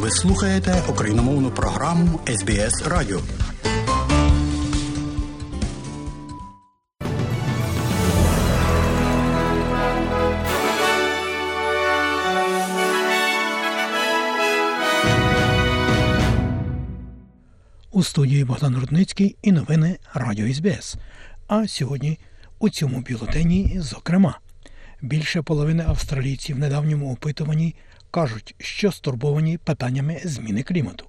Ви слухаєте україномовну програму СБС Радіо. У студії Богдан Рудницький і новини Радіо СБС. А сьогодні у цьому бюлетені, зокрема, більше половини австралійців в недавньому опитуванні кажуть, що стурбовані питаннями зміни клімату.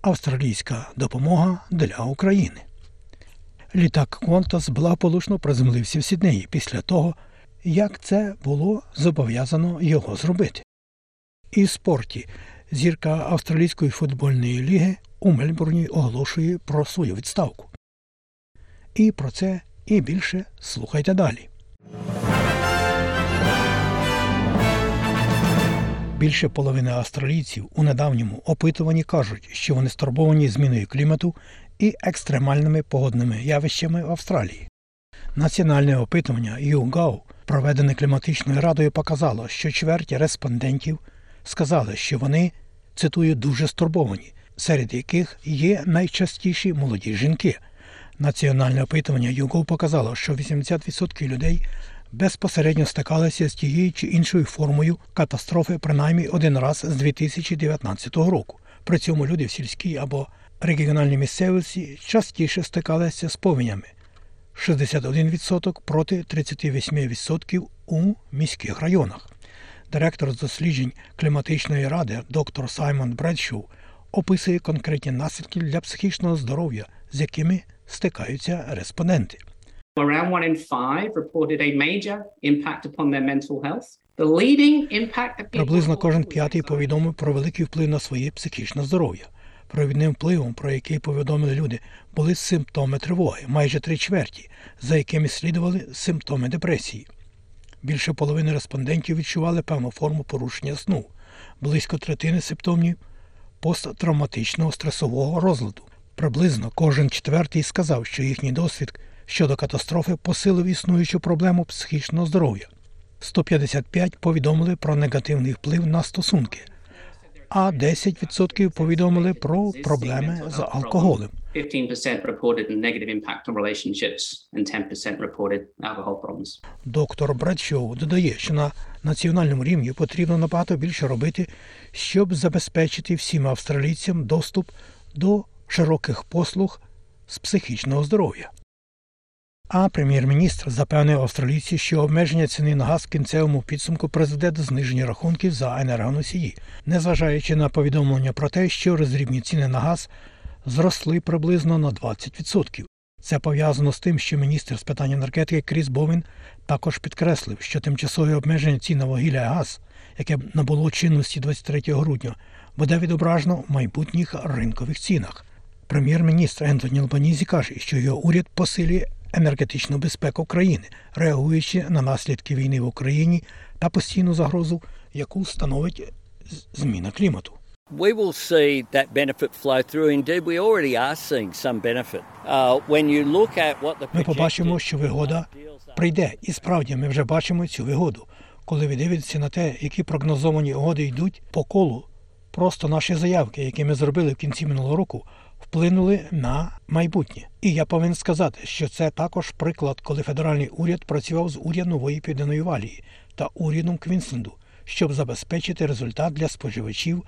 Австралійська допомога для України. Літак Квантас благополучно приземлився в Сіднеї після того, як це було зобов'язано його зробити. І в спорті зірка Австралійської футбольної ліги у Мельбурні оголошує про свою відставку. І про це і більше слухайте далі. Більше половини австралійців у недавньому опитуванні кажуть, що вони стурбовані зміною клімату і екстремальними погодними явищами в Австралії. Національне опитування YouGov, проведене кліматичною радою, показало, що чверть респондентів сказали, що вони цитую дуже стурбовані, серед яких є найчастіші молоді жінки. Національне опитування YouGov показало, що 80% людей безпосередньо стикалися з тією чи іншою формою катастрофи принаймні один раз з 2019 року. При цьому люди в сільській або регіональній місцевості частіше стикалися з повенями 61% проти 38% у міських районах. Директор з досліджень кліматичної ради доктор Саймон Бредшоу описує конкретні наслідки для психічного здоров'я, з якими стикаються респонденти. Around one in five reported a major impact upon their mental health. The leading impact Приблизно кожен п'ятий повідомив про великий вплив на своє психічне здоров'я. Провідним впливом, про який повідомили люди, були симптоми тривоги, майже три чверті, за якими слідували симптоми депресії. Більше половини респондентів відчували певну форму порушення сну, близько третини симптомів посттравматичного стресового розладу. Приблизно кожен четвертий сказав, що їхній досвід щодо катастрофи посилив існуючу проблему психічного здоров'я. 155 повідомили про негативний вплив на стосунки, а 10% повідомили про проблеми з алкоголем. 15% reported negative impact on relationships and 10% reported alcohol problems. Доктор Бредшоу додає, що на національному рівні потрібно набагато більше робити, щоб забезпечити всім австралійцям доступ до широких послуг з психічного здоров'я. А прем'єр-міністр запевнив австралійці, що обмеження ціни на газ в кінцевому підсумку призведе до зниження рахунків за енергоносії, незважаючи на повідомлення про те, що розрібні ціни на газ зросли приблизно на 20%. Це пов'язано з тим, що міністр з питань енергетики Кріс Бовін також підкреслив, що тимчасове обмеження цін на вугілля і газ, яке набуло чинності 23 грудня, буде відображено в майбутніх ринкових цінах. Прем'єр-міністр Ентоні Албанізі каже, що його уряд посилює енергетичну безпеку країни, реагуючи на наслідки війни в Україні та постійну загрозу, яку становить зміна клімату. We will see that benefit flow through. Indeed, we already are seeing some benefit. Uh, when you look at what the Ми побачимо, що вигода прийде, і справді ми вже бачимо цю вигоду. Коли ви дивитеся на те, які прогнозовані угоди йдуть по колу, просто наші заявки, які ми зробили в кінці минулого року, вплинули на майбутнє. І я повинен сказати, що це також приклад, коли федеральний уряд працював з урядом нової південної валії та урядом Квінсленду, щоб забезпечити результат для споживачів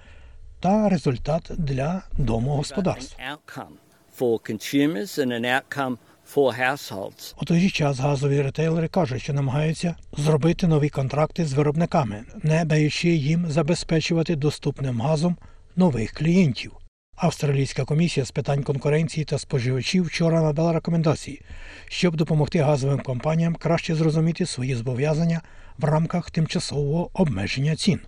та результат для домогосподарств. У той же час газові ретейлери кажуть, що намагаються зробити нові контракти з виробниками, не даючи їм забезпечувати доступним газом нових клієнтів. Австралійська комісія з питань конкуренції та споживачів вчора надала рекомендації, щоб допомогти газовим компаніям краще зрозуміти свої зобов'язання в рамках тимчасового обмеження цін.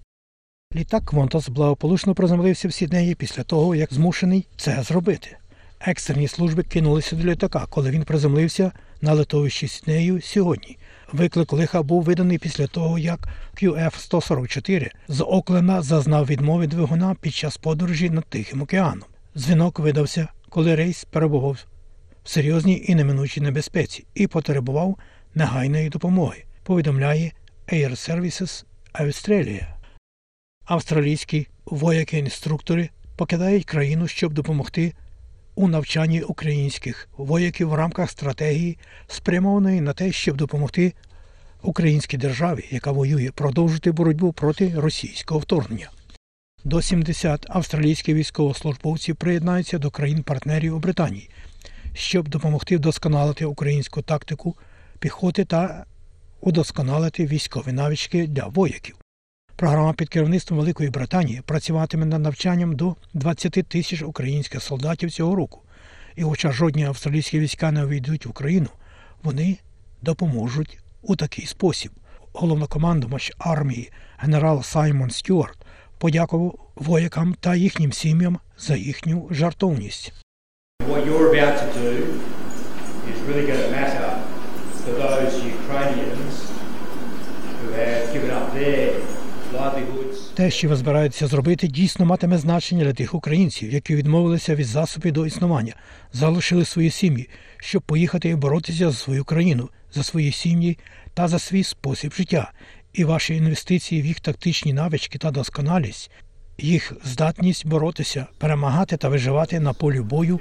Літак Квонтас благополучно приземлився в Сіднеї після того, як змушений це зробити. Екстрені служби кинулися до літака, коли він приземлився на литовищі Сіднею сьогодні. Виклик лиха був виданий після того, як QF-144 з Окленда зазнав відмови двигуна під час подорожі над Тихим океаном. Дзвінок видався, коли рейс перебував в серйозній і неминучій небезпеці і потребував негайної допомоги, повідомляє Air Services Australia. Австралійські вояки-інструктори покидають країну, щоб допомогти у навчанні українських вояків в рамках стратегії, спрямованої на те, щоб допомогти українській державі, яка воює, продовжити боротьбу проти російського вторгнення. До 70 австралійських військовослужбовців приєднаються до країн-партнерів у Британії, щоб допомогти вдосконалити українську тактику піхоти та удосконалити військові навички для вояків. Програма під керівництвом Великої Британії працюватиме над навчанням до 20 тисяч українських солдатів цього року. І, хоча жодні австралійські війська не увійдуть в Україну, вони допоможуть у такий спосіб. Головнокомандувач армії генерал Саймон Стюарт подякував воякам та їхнім сім'ям за їхню жартовність. Ukrainians who have given up their. Те, що ви збираєтеся зробити, дійсно матиме значення для тих українців, які відмовилися від засобів до існування, залишили свої сім'ї, щоб поїхати і боротися за свою країну, за свої сім'ї та за свій спосіб життя. І ваші інвестиції в їх тактичні навички та досконалість, їх здатність боротися, перемагати та виживати на полі бою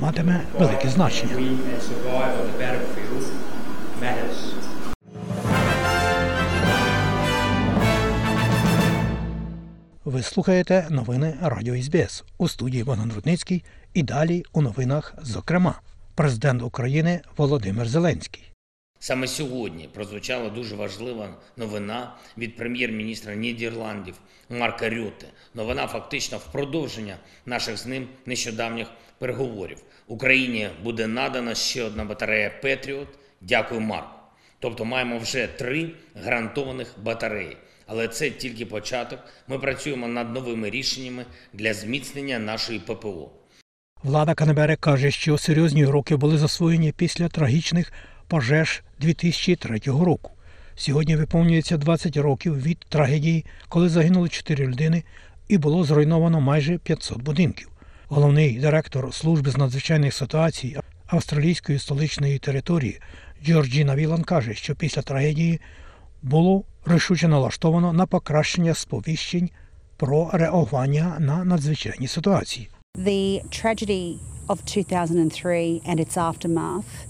матиме велике значення. Ви слухаєте новини Радіо СБС у студії Богдан Рудницький і далі у новинах, зокрема, президент України Володимир Зеленський. Саме сьогодні прозвучала дуже важлива новина від прем'єр-міністра Нідерландів Марка Рюте. Новина фактично в продовження наших з ним нещодавніх переговорів. Україні буде надана ще одна батарея Петріот. Дякую, Марку. Тобто маємо вже три гарантованих батареї. Але це тільки початок. Ми працюємо над новими рішеннями для зміцнення нашої ППО. Влада Канебери каже, що серйозні уроки були засвоєні після трагічних пожеж 2003 року. Сьогодні виповнюється 20 років від трагедії, коли загинули 4 людини і було зруйновано майже 500 будинків. Головний директор служби з надзвичайних ситуацій австралійської столичної території Джорджіна Вілан каже, що після трагедії було рішуче налаштовано на покращення сповіщень про реагування на надзвичайні ситуації. The tragedy of 2003 and its aftermath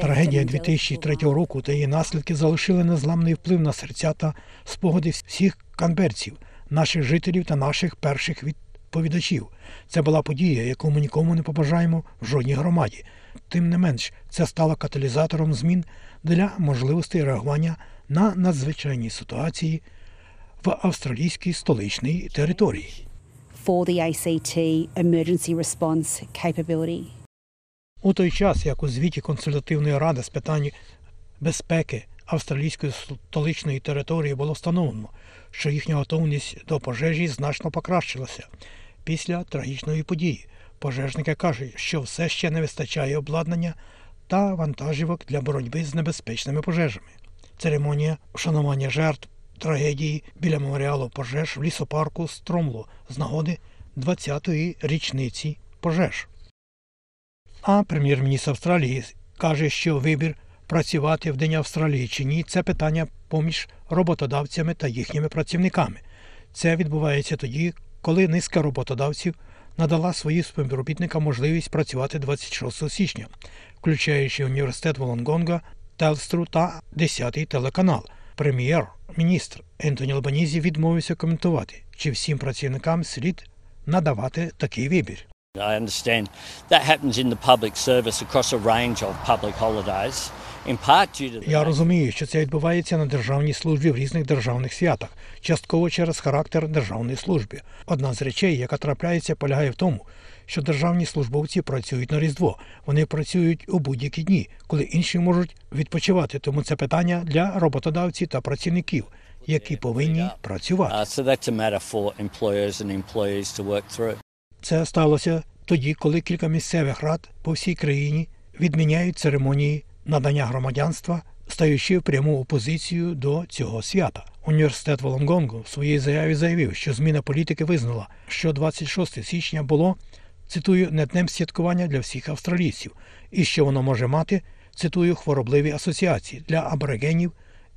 Трагедія 2003 року та її наслідки залишили незламний вплив на серця та спогади всіх канберців, наших жителів та наших перших відповідачів. Це була подія, яку ми нікому не побажаємо в жодній громаді. Тим не менш, це стало каталізатором змін для можливостей реагування на надзвичайні ситуації в австралійській столичній території. for the ACT emergency response capability. У той час, як у звіті консультативної ради з питань безпеки австралійської столичної території було встановлено, що їхня готовність до пожежі значно покращилася після трагічної події. Пожежники кажуть, що все ще не вистачає обладнання та вантажівок для боротьби з небезпечними пожежами. Церемонія вшанування жертв трагедії біля меморіалу пожеж в лісопарку Стромло з нагоди 20-ї річниці пожеж. А прем'єр-міністр Австралії каже, що вибір працювати в День Австралії чи ні це питання поміж роботодавцями та їхніми працівниками. Це відбувається тоді, коли низка роботодавців надала своїм співробітникам можливість працювати 26 січня, включаючи університет Волонгонга, Телстру та 10-й телеканал. Прем'єр-міністр Ентоні Албанізі відмовився коментувати, чи всім працівникам слід надавати такий вибір. I understand that happens in the public service across a range of public holidays, Я розумію, що це відбувається на державній службі в різних державних святах, частково через характер державної служби. Одна з речей, яка трапляється, полягає в тому, що державні службовці працюють на Різдво. Вони працюють у будь-які дні, коли інші можуть відпочивати. Тому це питання для роботодавців та працівників, які повинні працювати. Uh. Це сталося тоді, коли кілька місцевих рад по всій країні відміняють церемонії надання громадянства, стаючи в пряму опозицію до цього свята. Університет Волонгонгу в своїй заяві заявив, що зміна політики визнала, що 26 січня було цитую не днем святкування для всіх австралійців, і що воно може мати цитую хворобливі асоціації для аборигенів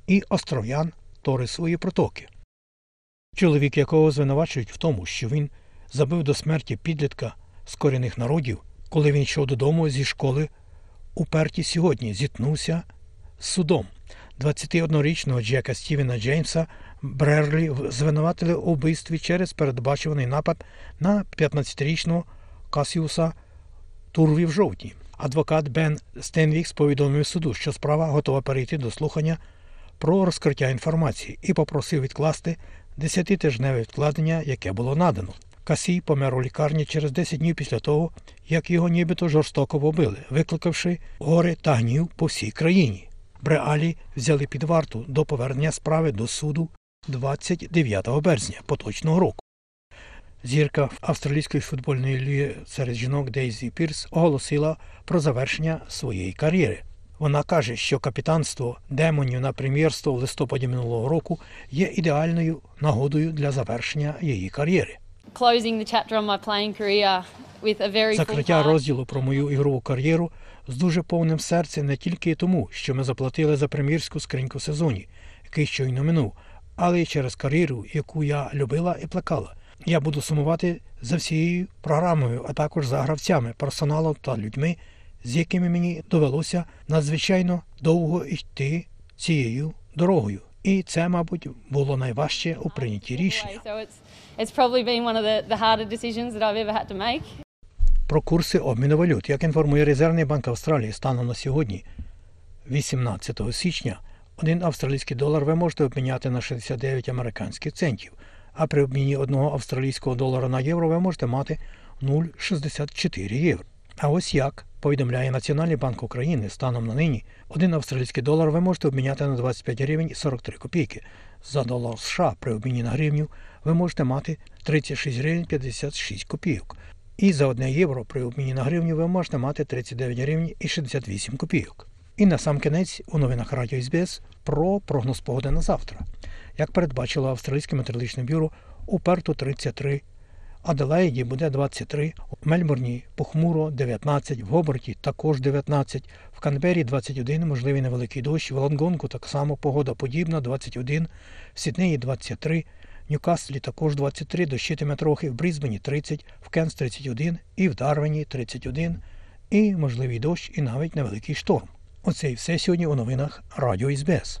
і остров'ян Торисової протоки. Чоловік, якого звинувачують в тому, що він забив до смерті підлітка з корінних народів, коли він йшов додому зі школи, уперті сьогодні зіткнувся з судом. 21-річного Джека Стівена Джеймса Брерлі звинуватили у вбивстві через передбачуваний напад на 15-річного Касіуса Турві в жовтні. Адвокат Бен Стенвікс повідомив суду, що справа готова перейти до слухання про розкриття інформації і попросив відкласти десятитижневе відкладення, яке було надано. Касій помер у лікарні через 10 днів після того, як його нібито жорстоко побили, викликавши горе та гнів по всій країні. Бреалі взяли під варту до повернення справи до суду 29 березня поточного року. Зірка австралійської футбольної ліги серед жінок Дейзі Пірс оголосила про завершення своєї кар'єри. Вона каже, що капітанство демонів на прем'єрство в листопаді минулого року є ідеальною нагодою для завершення її кар'єри. Closing the chapter on my playing career with a very Закриття розділу про мою ігрову кар'єру з дуже повним серцем не тільки тому, що ми заплатили за прем'єрську скриньку сезоні, який щойно минув, але й через кар'єру, яку я любила і плекала. Я буду сумувати за всією програмою, а також за гравцями, персоналом та людьми, з якими мені довелося надзвичайно довго йти цією дорогою. І це, мабуть, було найважче у прийнятті рішення. Про курси обміну валют, як інформує Резервний банк Австралії станом на сьогодні, 18 січня, один австралійський долар ви можете обміняти на 69 американських центів, а при обміні одного австралійського долара на євро ви можете мати 0,64 євро. А ось як повідомляє Національний банк України станом на нині, один австралійський долар ви можете обміняти на 25 гривень і 43 копійки. За долар США при обміні на гривню ви можете мати 36 гривень 56 копійок. І за 1 євро при обміні на гривню ви можете мати 39 гривень і 68 копійок. І на сам кінець у новинах Радіо СБС про прогноз погоди на завтра. Як передбачило Австралійське метеорологічне бюро, у Перту 33, Аделаїді буде 23, у Мельбурні похмуро 19, в Гоборті також 19, в Канбері 21, можливий невеликий дощ, в Лонгонгу так само погода подібна 21, в Сіднеї 23, в Ньюкаслі також 23, дощитиме трохи, в Брізбені 30, в Кенс 31 і в Дарвені 31, і можливий дощ і навіть невеликий шторм. Оце і все сьогодні у новинах Радіо СБС.